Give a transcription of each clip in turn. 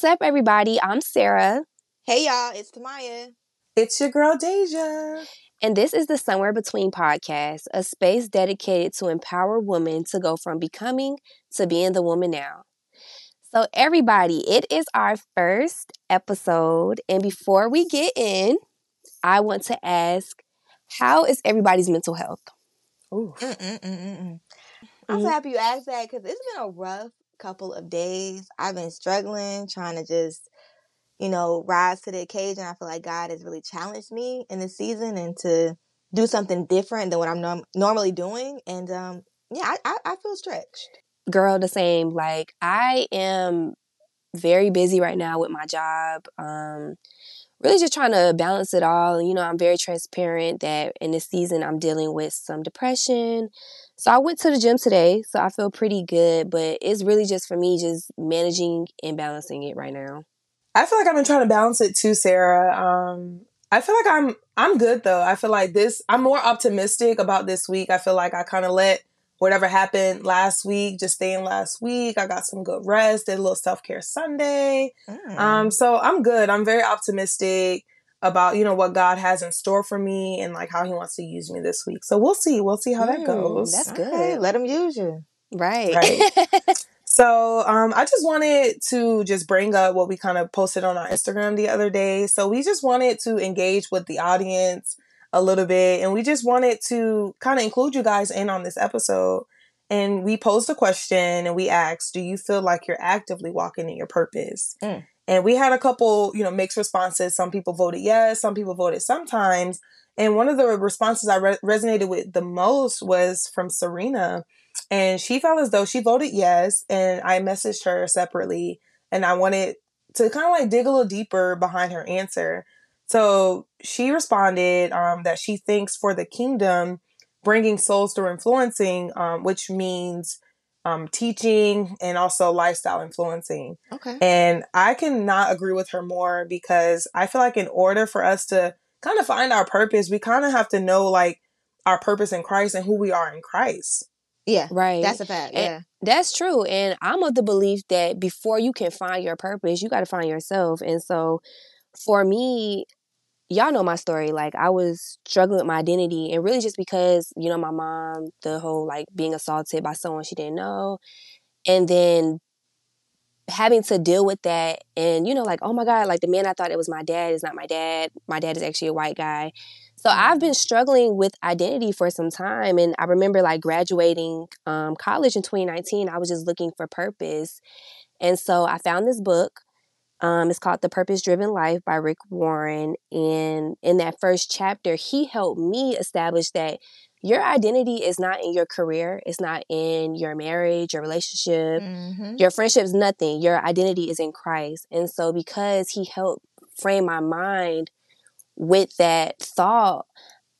What's up, everybody? I'm Sarah. Hey, y'all, it's Tamaya. It's your girl, Deja. And this is the Somewhere Between podcast, a space dedicated to empower women to go from becoming to being the woman now. So, everybody, it is our first episode. And before we get in, I want to ask how is everybody's mental health? Ooh. I'm so mm-hmm. happy you asked that because it's been a rough couple of days. I've been struggling, trying to just, you know, rise to the occasion. I feel like God has really challenged me in this season and to do something different than what I'm norm- normally doing. And um, yeah, I, I, I feel stretched. Girl, the same. Like I am very busy right now with my job. Um, really just trying to balance it all. You know, I'm very transparent that in this season I'm dealing with some depression. So I went to the gym today, so I feel pretty good, but it's really just for me just managing and balancing it right now. I feel like I've been trying to balance it too, Sarah. Um, I feel like I'm I'm good though. I feel like this I'm more optimistic about this week. I feel like I kind of let whatever happened last week just stay in last week. I got some good rest, did a little self-care Sunday. Mm. Um, so I'm good. I'm very optimistic about, you know, what God has in store for me and like how he wants to use me this week. So we'll see. We'll see how mm, that goes. That's good. Okay. Let him use you. Right. Right. So um, I just wanted to just bring up what we kind of posted on our Instagram the other day. So we just wanted to engage with the audience a little bit, and we just wanted to kind of include you guys in on this episode. And we posed a question and we asked, "Do you feel like you're actively walking in your purpose?" Mm. And we had a couple, you know, mixed responses. Some people voted yes, some people voted sometimes. And one of the responses I re- resonated with the most was from Serena and she felt as though she voted yes. And I messaged her separately and I wanted to kind of like dig a little deeper behind her answer. So she responded um, that she thinks for the kingdom, bringing souls through influencing, um, which means um, teaching and also lifestyle influencing. Okay. And I cannot agree with her more because I feel like in order for us to kind of find our purpose, we kind of have to know like our purpose in Christ and who we are in Christ. Yeah. Right. That's a fact. And yeah. That's true. And I'm of the belief that before you can find your purpose, you got to find yourself. And so for me, y'all know my story. Like I was struggling with my identity and really just because, you know, my mom, the whole like being assaulted by someone she didn't know. And then having to deal with that and you know like oh my god like the man i thought it was my dad is not my dad my dad is actually a white guy so I've been struggling with identity for some time. And I remember like graduating um, college in 2019, I was just looking for purpose. And so I found this book. Um, it's called The Purpose Driven Life by Rick Warren. And in that first chapter, he helped me establish that your identity is not in your career, it's not in your marriage, your relationship, mm-hmm. your friendships, nothing. Your identity is in Christ. And so because he helped frame my mind with that thought,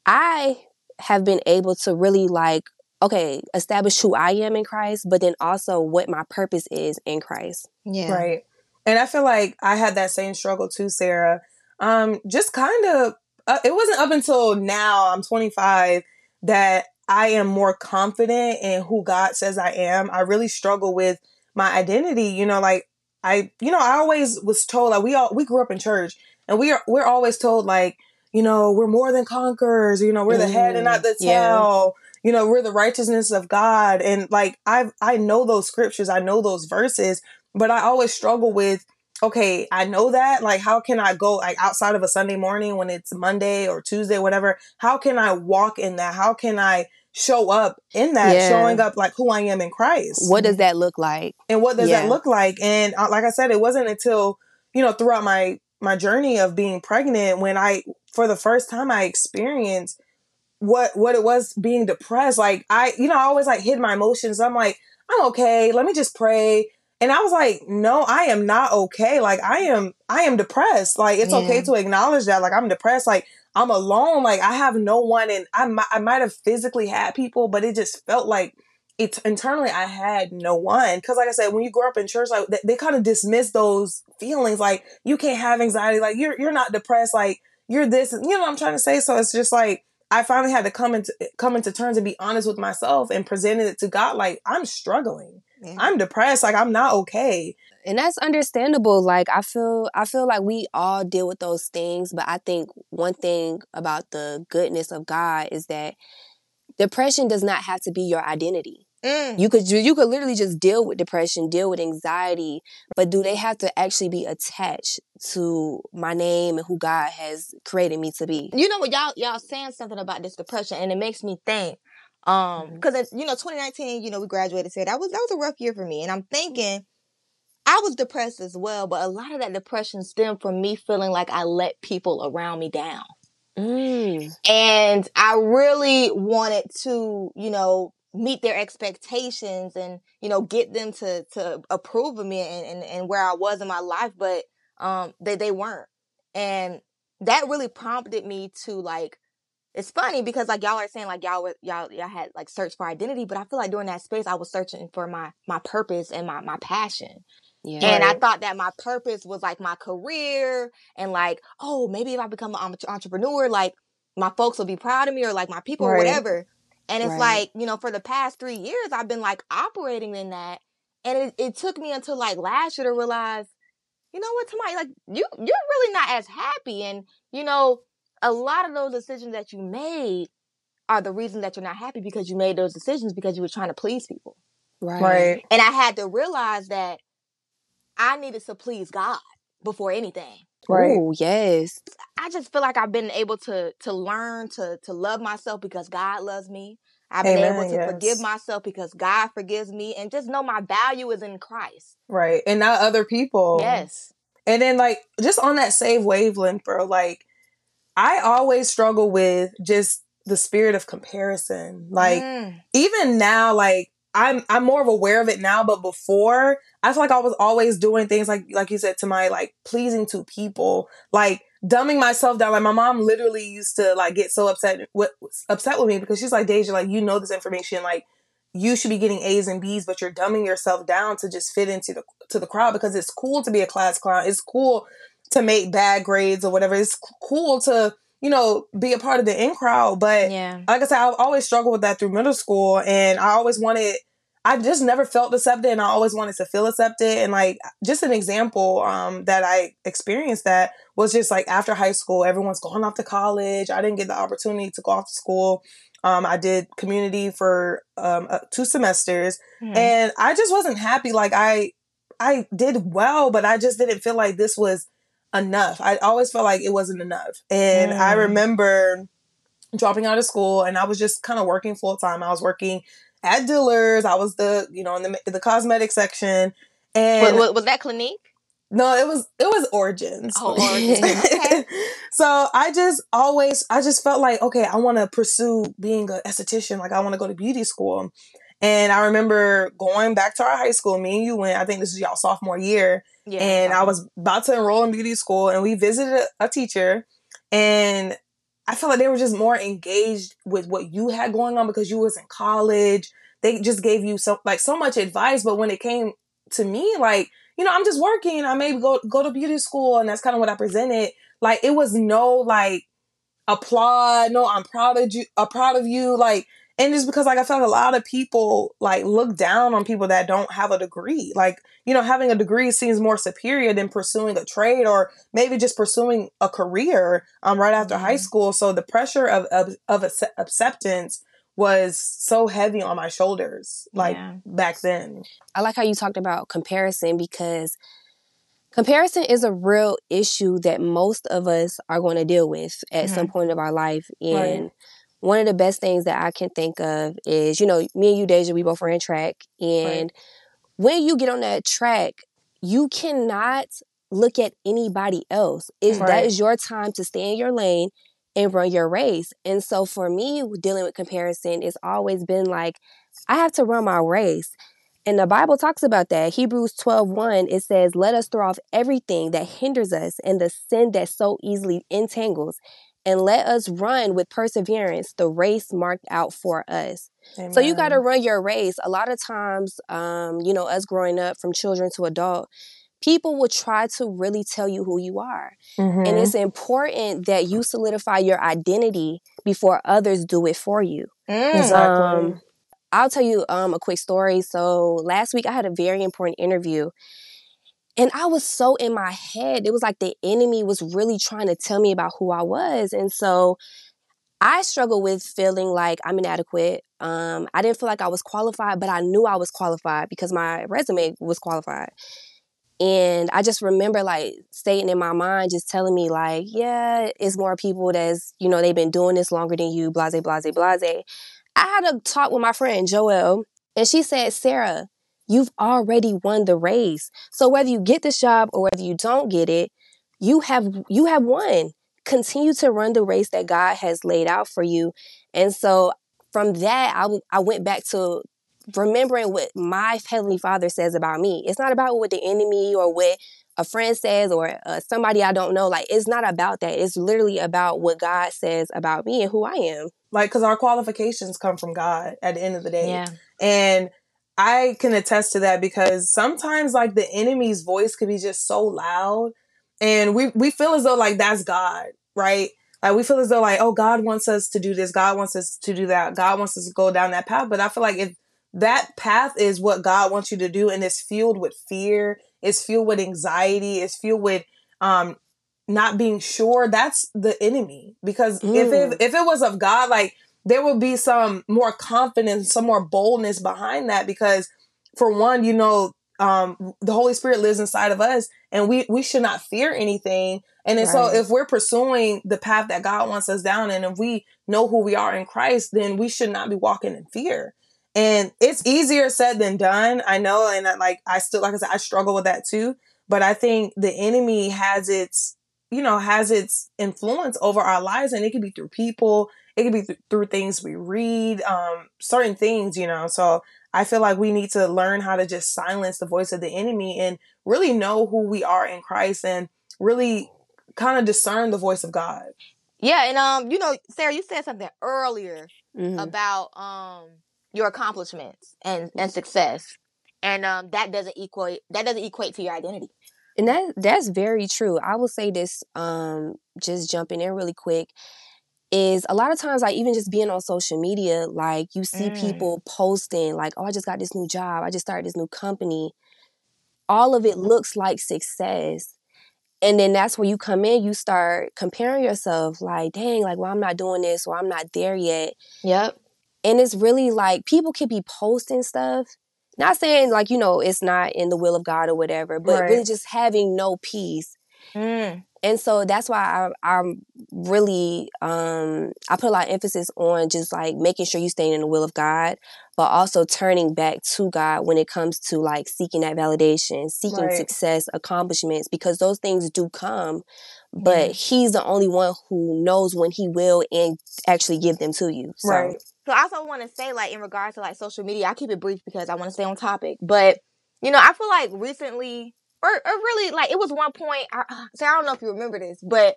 I have been able to really like, okay, establish who I am in Christ, but then also what my purpose is in Christ. Yeah. Right. And I feel like I had that same struggle too, Sarah. Um, just kind of, uh, it wasn't up until now, I'm 25, that I am more confident in who God says I am. I really struggle with my identity. You know, like I, you know, I always was told like we all we grew up in church, and we are we're always told like you know we're more than conquerors you know we're the mm, head and not the tail yeah. you know we're the righteousness of god and like i i know those scriptures i know those verses but i always struggle with okay i know that like how can i go like outside of a sunday morning when it's monday or tuesday whatever how can i walk in that how can i show up in that yeah. showing up like who i am in christ what does that look like and what does yeah. that look like and uh, like i said it wasn't until you know throughout my my journey of being pregnant when I for the first time I experienced what what it was being depressed. Like I, you know, I always like hid my emotions. I'm like, I'm okay. Let me just pray. And I was like, no, I am not okay. Like I am I am depressed. Like it's yeah. okay to acknowledge that. Like I'm depressed. Like I'm alone. Like I have no one and I might I might have physically had people, but it just felt like it, internally I had no one because like I said when you grow up in church like they, they kind of dismiss those feelings like you can't have anxiety like you're you're not depressed like you're this you know what I'm trying to say so it's just like I finally had to come into come into terms and be honest with myself and presented it to God like I'm struggling yeah. I'm depressed. Like I'm not okay. And that's understandable. Like I feel I feel like we all deal with those things, but I think one thing about the goodness of God is that depression does not have to be your identity. Mm. You could you could literally just deal with depression, deal with anxiety, but do they have to actually be attached to my name and who God has created me to be? You know what y'all y'all saying something about this depression, and it makes me think. Um, because mm-hmm. you know, 2019, you know, we graduated. Said that was that was a rough year for me, and I'm thinking. I was depressed as well, but a lot of that depression stemmed from me feeling like I let people around me down. Mm. And I really wanted to, you know, meet their expectations and you know get them to to approve of me and, and, and where I was in my life but um they they weren't and that really prompted me to like it's funny because like y'all are saying like y'all were, y'all y'all had like search for identity but I feel like during that space I was searching for my my purpose and my my passion yeah. And I thought that my purpose was like my career and like, oh, maybe if I become an entrepreneur, like my folks will be proud of me or like my people right. or whatever. And it's right. like, you know, for the past three years, I've been like operating in that. And it, it took me until like last year to realize, you know what, Tamai, like you, you're really not as happy. And, you know, a lot of those decisions that you made are the reason that you're not happy because you made those decisions because you were trying to please people. Right. right. And I had to realize that I needed to please God before anything. Right. Oh, yes. I just feel like I've been able to to learn to to love myself because God loves me. I've been able to yes. forgive myself because God forgives me and just know my value is in Christ. Right. And not other people. Yes. And then like just on that same wavelength, bro, like I always struggle with just the spirit of comparison. Like mm. even now, like I'm I'm more of aware of it now, but before I feel like I was always doing things like like you said to my like pleasing to people, like dumbing myself down. Like my mom literally used to like get so upset with upset with me because she's like Deja, like you know this information, like you should be getting A's and B's, but you're dumbing yourself down to just fit into the to the crowd because it's cool to be a class clown. It's cool to make bad grades or whatever. It's cool to you know, be a part of the in crowd. But yeah. like I said, I've always struggled with that through middle school and I always wanted I just never felt accepted and I always wanted to feel accepted. And like just an example um, that I experienced that was just like after high school, everyone's going off to college. I didn't get the opportunity to go off to school. Um, I did community for um, uh, two semesters mm-hmm. and I just wasn't happy. Like I, I did well, but I just didn't feel like this was enough. I always felt like it wasn't enough. And mm. I remember dropping out of school and I was just kind of working full time. I was working at Dillard's. I was the you know in the the cosmetic section. And was, was that Clinique? No, it was it was Origins. Oh, Origins. okay. so I just always I just felt like okay, I want to pursue being an esthetician. Like I want to go to beauty school. And I remember going back to our high school. Me and you went. I think this is y'all sophomore year. Yeah, and I was about to enroll in beauty school, and we visited a, a teacher, and I felt like they were just more engaged with what you had going on because you was in college. They just gave you so like so much advice, but when it came to me, like you know, I'm just working. I maybe go go to beauty school, and that's kind of what I presented. Like it was no like applaud. No, I'm proud of you. I'm proud of you. Like and it's because like I felt a lot of people like look down on people that don't have a degree. Like you know, having a degree seems more superior than pursuing a trade or maybe just pursuing a career um, right after mm-hmm. high school. So the pressure of of, of acceptance was so heavy on my shoulders like yeah. back then. I like how you talked about comparison because comparison is a real issue that most of us are going to deal with at mm-hmm. some point of our life and right one of the best things that I can think of is, you know, me and you, Deja, we both ran track. And right. when you get on that track, you cannot look at anybody else. Is right. that is your time to stay in your lane and run your race. And so for me, dealing with comparison, it's always been like, I have to run my race. And the Bible talks about that. Hebrews 12 1, it says, Let us throw off everything that hinders us and the sin that so easily entangles and let us run with perseverance the race marked out for us. Amen. So you got to run your race. A lot of times, um, you know, us growing up from children to adult, people will try to really tell you who you are. Mm-hmm. And it's important that you solidify your identity before others do it for you. Mm. Exactly. Um, I'll tell you um, a quick story. So last week I had a very important interview. And I was so in my head. It was like the enemy was really trying to tell me about who I was. And so I struggle with feeling like I'm inadequate. Um, I didn't feel like I was qualified, but I knew I was qualified because my resume was qualified. And I just remember like stating in my mind, just telling me like, yeah, it's more people that's, you know, they've been doing this longer than you, blase, blase, blase. I had a talk with my friend Joelle, and she said, Sarah, you've already won the race. So whether you get this job or whether you don't get it, you have you have won. Continue to run the race that God has laid out for you. And so from that, I, w- I went back to remembering what my heavenly father says about me. It's not about what the enemy or what a friend says or uh, somebody I don't know. Like, it's not about that. It's literally about what God says about me and who I am. Like, because our qualifications come from God at the end of the day. Yeah. And I can attest to that because sometimes, like, the enemy's voice could be just so loud. And we, we feel as though, like, that's God, right? Like we feel as though like, oh, God wants us to do this. God wants us to do that. God wants us to go down that path. But I feel like if that path is what God wants you to do and it's fueled with fear, it's fueled with anxiety, it's fueled with um not being sure, that's the enemy. Because mm. if it, if it was of God, like there will be some more confidence, some more boldness behind that because for one, you know, um, the Holy Spirit lives inside of us and we, we should not fear anything. And then right. so if we're pursuing the path that God wants us down and if we know who we are in Christ, then we should not be walking in fear. And it's easier said than done. I know. And I, like, I still, like I said, I struggle with that too. But I think the enemy has its, you know, has its influence over our lives. And it could be through people. It could be th- through things we read, um, certain things, you know. So I feel like we need to learn how to just silence the voice of the enemy and really know who we are in Christ and really kind of discern the voice of God. Yeah, and um, you know, Sarah, you said something earlier mm-hmm. about um your accomplishments and and success and um that doesn't equate that doesn't equate to your identity and that that's very true i will say this um just jumping in really quick is a lot of times like even just being on social media like you see mm. people posting like oh i just got this new job i just started this new company all of it looks like success and then that's where you come in you start comparing yourself like dang like well i'm not doing this or i'm not there yet yep and it's really like people could be posting stuff. Not saying like, you know, it's not in the will of God or whatever, but right. really just having no peace. Mm. And so that's why I, am really, um, I put a lot of emphasis on just like making sure you stay in the will of God, but also turning back to God when it comes to like seeking that validation, seeking right. success, accomplishments, because those things do come but he's the only one who knows when he will and actually give them to you. So. Right. So I also want to say, like, in regards to like social media, I keep it brief because I want to stay on topic. But you know, I feel like recently, or, or really, like, it was one point. I, uh, so I don't know if you remember this, but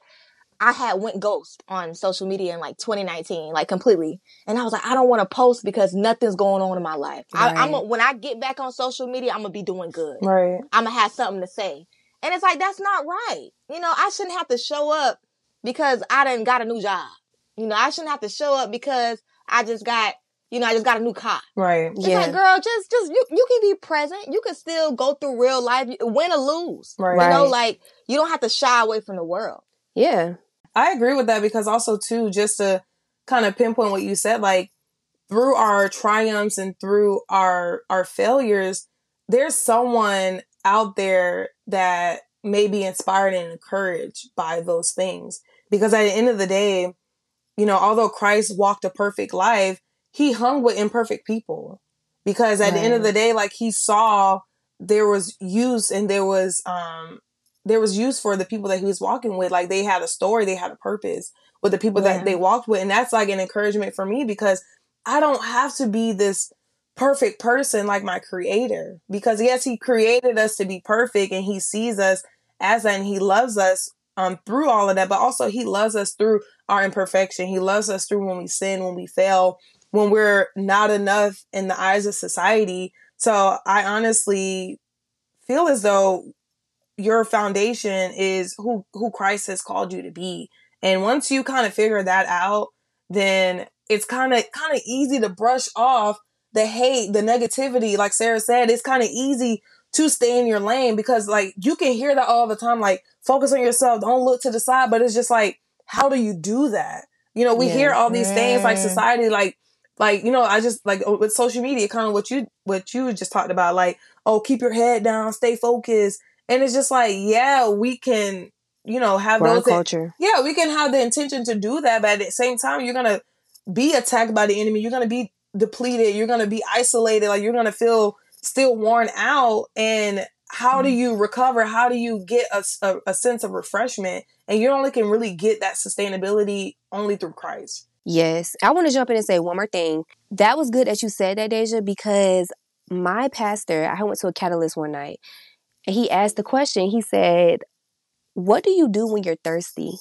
I had went ghost on social media in like 2019, like completely. And I was like, I don't want to post because nothing's going on in my life. Right. I, am when I get back on social media, I'm gonna be doing good. Right. I'm gonna have something to say. And it's like, that's not right. You know, I shouldn't have to show up because I didn't got a new job. You know, I shouldn't have to show up because I just got, you know, I just got a new car. Right. It's yeah. like, girl, just, just, you, you can be present. You can still go through real life, win or lose. Right. You know, like, you don't have to shy away from the world. Yeah. I agree with that because also, too, just to kind of pinpoint what you said, like, through our triumphs and through our our failures, there's someone out there that may be inspired and encouraged by those things. Because at the end of the day, you know, although Christ walked a perfect life, he hung with imperfect people. Because at right. the end of the day, like he saw there was use and there was um there was use for the people that he was walking with. Like they had a story, they had a purpose with the people yeah. that they walked with. And that's like an encouragement for me because I don't have to be this perfect person like my creator because yes he created us to be perfect and he sees us as that and he loves us um through all of that but also he loves us through our imperfection he loves us through when we sin when we fail when we're not enough in the eyes of society so i honestly feel as though your foundation is who who christ has called you to be and once you kind of figure that out then it's kind of kind of easy to brush off the hate, the negativity, like Sarah said, it's kind of easy to stay in your lane because like you can hear that all the time, like focus on yourself, don't look to the side. But it's just like, how do you do that? You know, we yeah. hear all these things like society, like, like, you know, I just like with social media, kind of what you, what you just talked about, like, oh, keep your head down, stay focused. And it's just like, yeah, we can, you know, have those culture. yeah, we can have the intention to do that, but at the same time, you're gonna be attacked by the enemy. You're gonna be depleted. You're gonna be isolated. Like you're gonna feel still worn out. And how do mm-hmm. you recover? How do you get a, a, a sense of refreshment? And you only can really get that sustainability only through Christ. Yes. I want to jump in and say one more thing. That was good that you said that, Deja, because my pastor, I went to a catalyst one night and he asked the question. He said, What do you do when you're thirsty?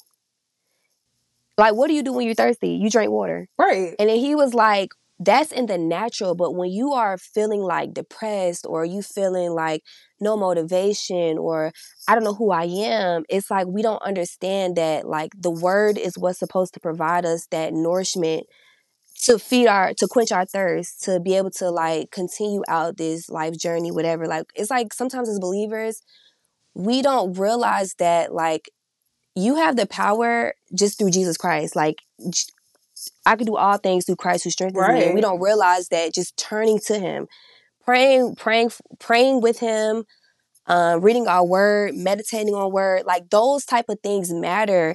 Like, what do you do when you're thirsty? You drink water. Right. And then he was like, that's in the natural. But when you are feeling like depressed or you feeling like no motivation or I don't know who I am, it's like we don't understand that like the word is what's supposed to provide us that nourishment to feed our to quench our thirst to be able to like continue out this life journey whatever like it's like sometimes as believers we don't realize that like you have the power just through Jesus Christ like I can do all things through Christ who strengthens right. me and we don't realize that just turning to him praying praying praying with him um, reading our word meditating on word like those type of things matter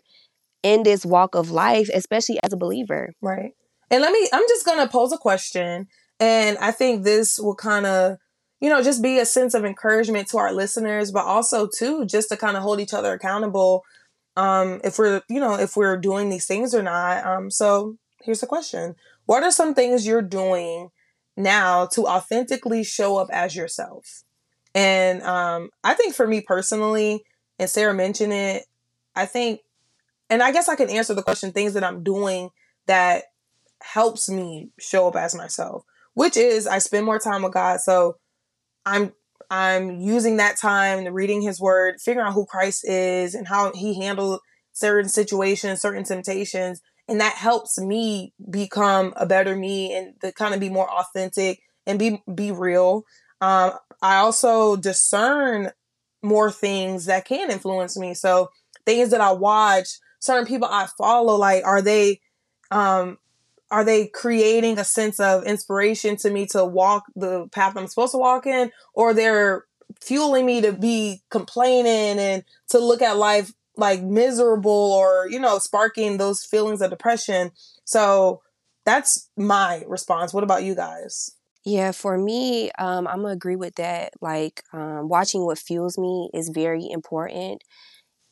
in this walk of life especially as a believer right and let me, I'm just going to pose a question. And I think this will kind of, you know, just be a sense of encouragement to our listeners, but also too, just to kind of hold each other accountable. Um, if we're, you know, if we're doing these things or not. Um, so here's the question. What are some things you're doing now to authentically show up as yourself? And um, I think for me personally, and Sarah mentioned it, I think, and I guess I can answer the question things that I'm doing that helps me show up as myself, which is I spend more time with God. So I'm I'm using that time reading his word, figuring out who Christ is and how he handled certain situations, certain temptations. And that helps me become a better me and to kind of be more authentic and be be real. Um, I also discern more things that can influence me. So things that I watch, certain people I follow, like are they um are they creating a sense of inspiration to me to walk the path I'm supposed to walk in, or they're fueling me to be complaining and to look at life like miserable or, you know, sparking those feelings of depression. So that's my response. What about you guys? Yeah, for me, um, I'm gonna agree with that. Like, um, watching what fuels me is very important.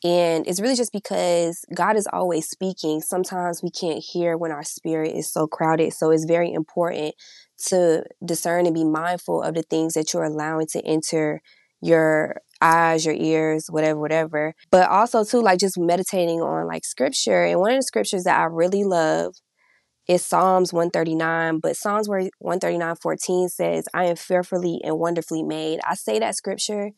And it's really just because God is always speaking. Sometimes we can't hear when our spirit is so crowded. So it's very important to discern and be mindful of the things that you're allowing to enter your eyes, your ears, whatever, whatever. But also too, like just meditating on like scripture. And one of the scriptures that I really love is Psalms 139. But Psalms 139, 14 says, I am fearfully and wonderfully made. I say that scripture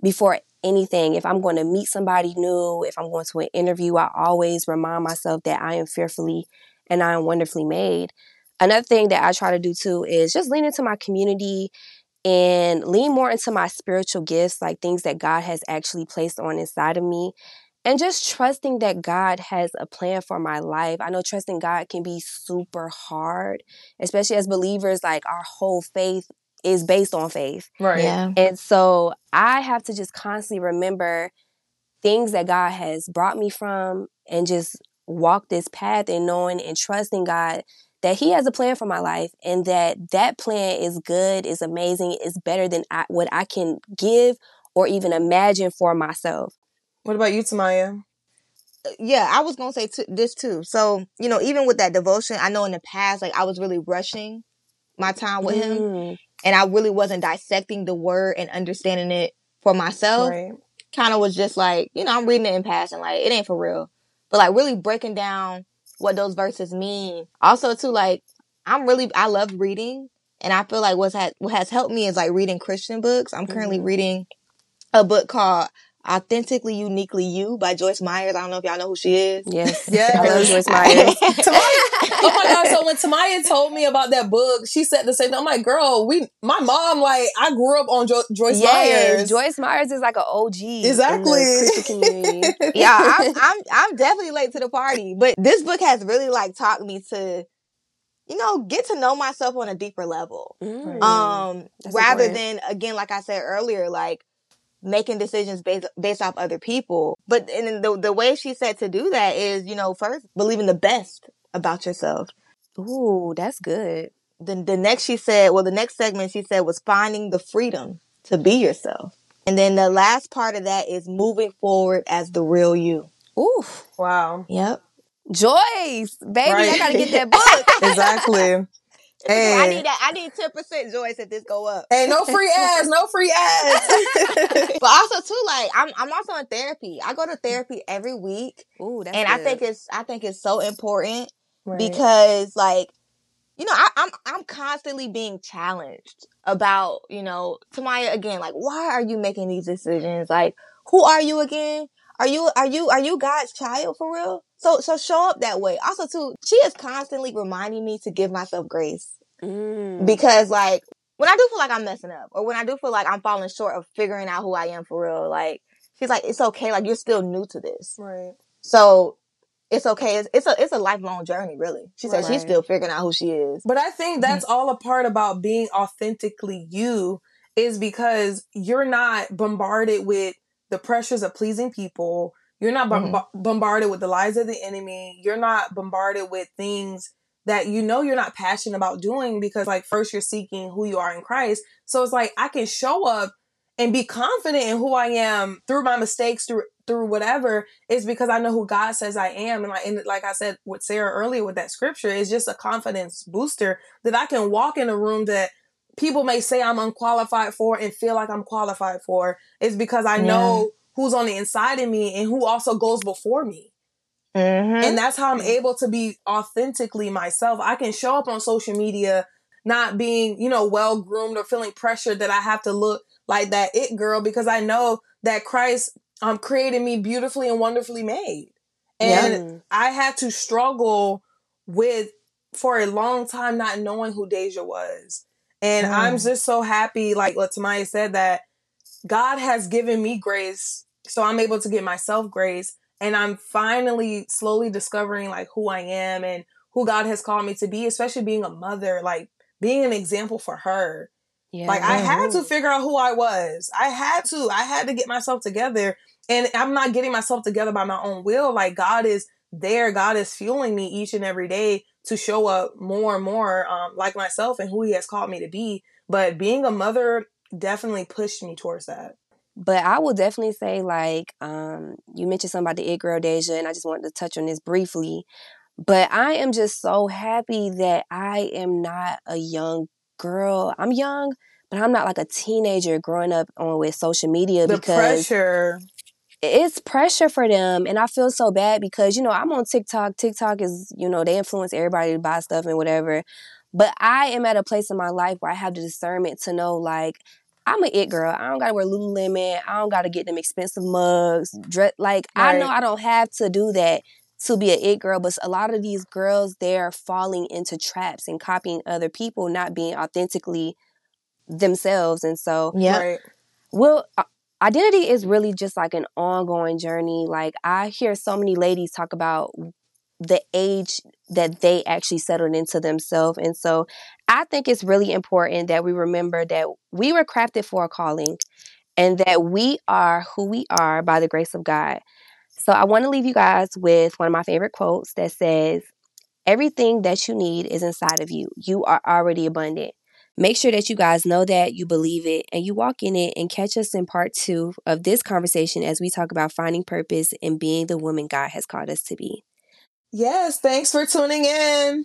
before anything. If I'm going to meet somebody new, if I'm going to an interview, I always remind myself that I am fearfully and I am wonderfully made. Another thing that I try to do too is just lean into my community and lean more into my spiritual gifts, like things that God has actually placed on inside of me. And just trusting that God has a plan for my life. I know trusting God can be super hard, especially as believers, like our whole faith is based on faith. Right. Yeah. And so I have to just constantly remember things that God has brought me from and just walk this path and knowing and trusting God that he has a plan for my life and that that plan is good, is amazing, is better than I, what I can give or even imagine for myself. What about you, Tamaya? Uh, yeah, I was gonna say t- this too. So you know, even with that devotion, I know in the past, like I was really rushing my time with mm. And I really wasn't dissecting the word and understanding it for myself. Right. Kind of was just like, you know, I'm reading it in passing, like it ain't for real. But like really breaking down what those verses mean. Also too, like I'm really I love reading, and I feel like what's had what has helped me is like reading Christian books. I'm currently mm-hmm. reading a book called Authentically, Uniquely You by Joyce Myers. I don't know if y'all know who she is. Yes. Yes. I love Joyce Myers. Tamaya, oh my god! So when Tamaya told me about that book, she said the same. Thing. I'm like, girl, we, my mom, like, I grew up on jo- Joyce yes, Myers. Joyce Myers is like an OG Exactly. in the community. yeah, I'm, I'm I'm definitely late to the party, but this book has really like taught me to, you know, get to know myself on a deeper level. Mm. Um, That's rather important. than again, like I said earlier, like making decisions based based off other people. But and then the the way she said to do that is, you know, first believing the best about yourself. Ooh, that's good. Then the next she said, well, the next segment she said was finding the freedom to be yourself. And then the last part of that is moving forward as the real you. Oof. Wow. Yep. Joyce, baby, I gotta get that book. Exactly. I need that. I need ten percent Joyce if this go up. hey, no free ads, no free ads. But also too, like I'm, I'm also in therapy. I go to therapy every week, Ooh, that's and I think it's, I think it's so important Right. because, like, you know, I, I'm, I'm constantly being challenged about, you know, Tamaya again, like, why are you making these decisions? Like, who are you again? Are you, are you, are you God's child for real? So, so show up that way. Also too, she is constantly reminding me to give myself grace Mm. because like when I do feel like I'm messing up or when I do feel like I'm falling short of figuring out who I am for real, like she's like, it's okay. Like you're still new to this. right. So it's okay. It's, it's a, it's a lifelong journey, really. She said she's still figuring out who she is. But I think that's all a part about being authentically you is because you're not bombarded with the pressures of pleasing people. You're not bom- mm-hmm. bombarded with the lies of the enemy. You're not bombarded with things that you know you're not passionate about doing because like first you're seeking who you are in Christ. So it's like I can show up and be confident in who I am through my mistakes, through through whatever, It's because I know who God says I am. And like and like I said with Sarah earlier with that scripture, it's just a confidence booster that I can walk in a room that people may say I'm unqualified for and feel like I'm qualified for. It's because I Yeah. know who's on the inside of me and who also goes before me. Mm-hmm. And that's how I'm able to be authentically myself. I can show up on social media not being, you know, well groomed or feeling pressured that I have to look like that it girl because I know that Christ um created me beautifully and wonderfully made. And Mm. I had to struggle with for a long time not knowing who Deja was. And Mm. I'm just so happy, like what Tamaya said, that God has given me grace. So I'm able to give myself grace. And I'm finally slowly discovering like who I am and who God has called me to be, especially being a mother, like being an example for her. Yeah. Like I had to Mhm. figure out who I was. I had to. I had to get myself together. And I'm not getting myself together by my own will. Like God is there. God is fueling me each and every day to show up more and more um, like myself and who He has called me to be. But being a mother definitely pushed me towards that. But I will definitely say, like, um, you mentioned something about the it girl Deja, and I just wanted to touch on this briefly. But I am just so happy that I am not a young girl. I'm young, but I'm not like a teenager growing up on with social media The because pressure. It's pressure for them and i feel so bad because you know i'm on tiktok tiktok is you know they influence everybody to buy stuff and whatever but i am at a place in my life where i have the discernment to know like i'm an it girl i don't gotta wear lululemon i don't gotta get them expensive mugs dress like i know i don't have to do that to be an it girl but a lot of these girls they're falling into traps and copying other people not being authentically themselves and so Yeah. Right. well, uh, identity is really just like an ongoing journey. Like I hear so many ladies talk about the age that they actually settled into themselves. And so I think it's really important that we remember that we were crafted for a calling and that we are who we are by the grace of God. So I want to leave you guys with one of my favorite quotes that says, Everything that you need is inside of you. You are already abundant. Make sure that you guys know that, you believe it, and you walk in it and catch us in part two of this conversation as we talk about finding purpose and being the woman God has called us to be. Yes. Thanks for tuning in.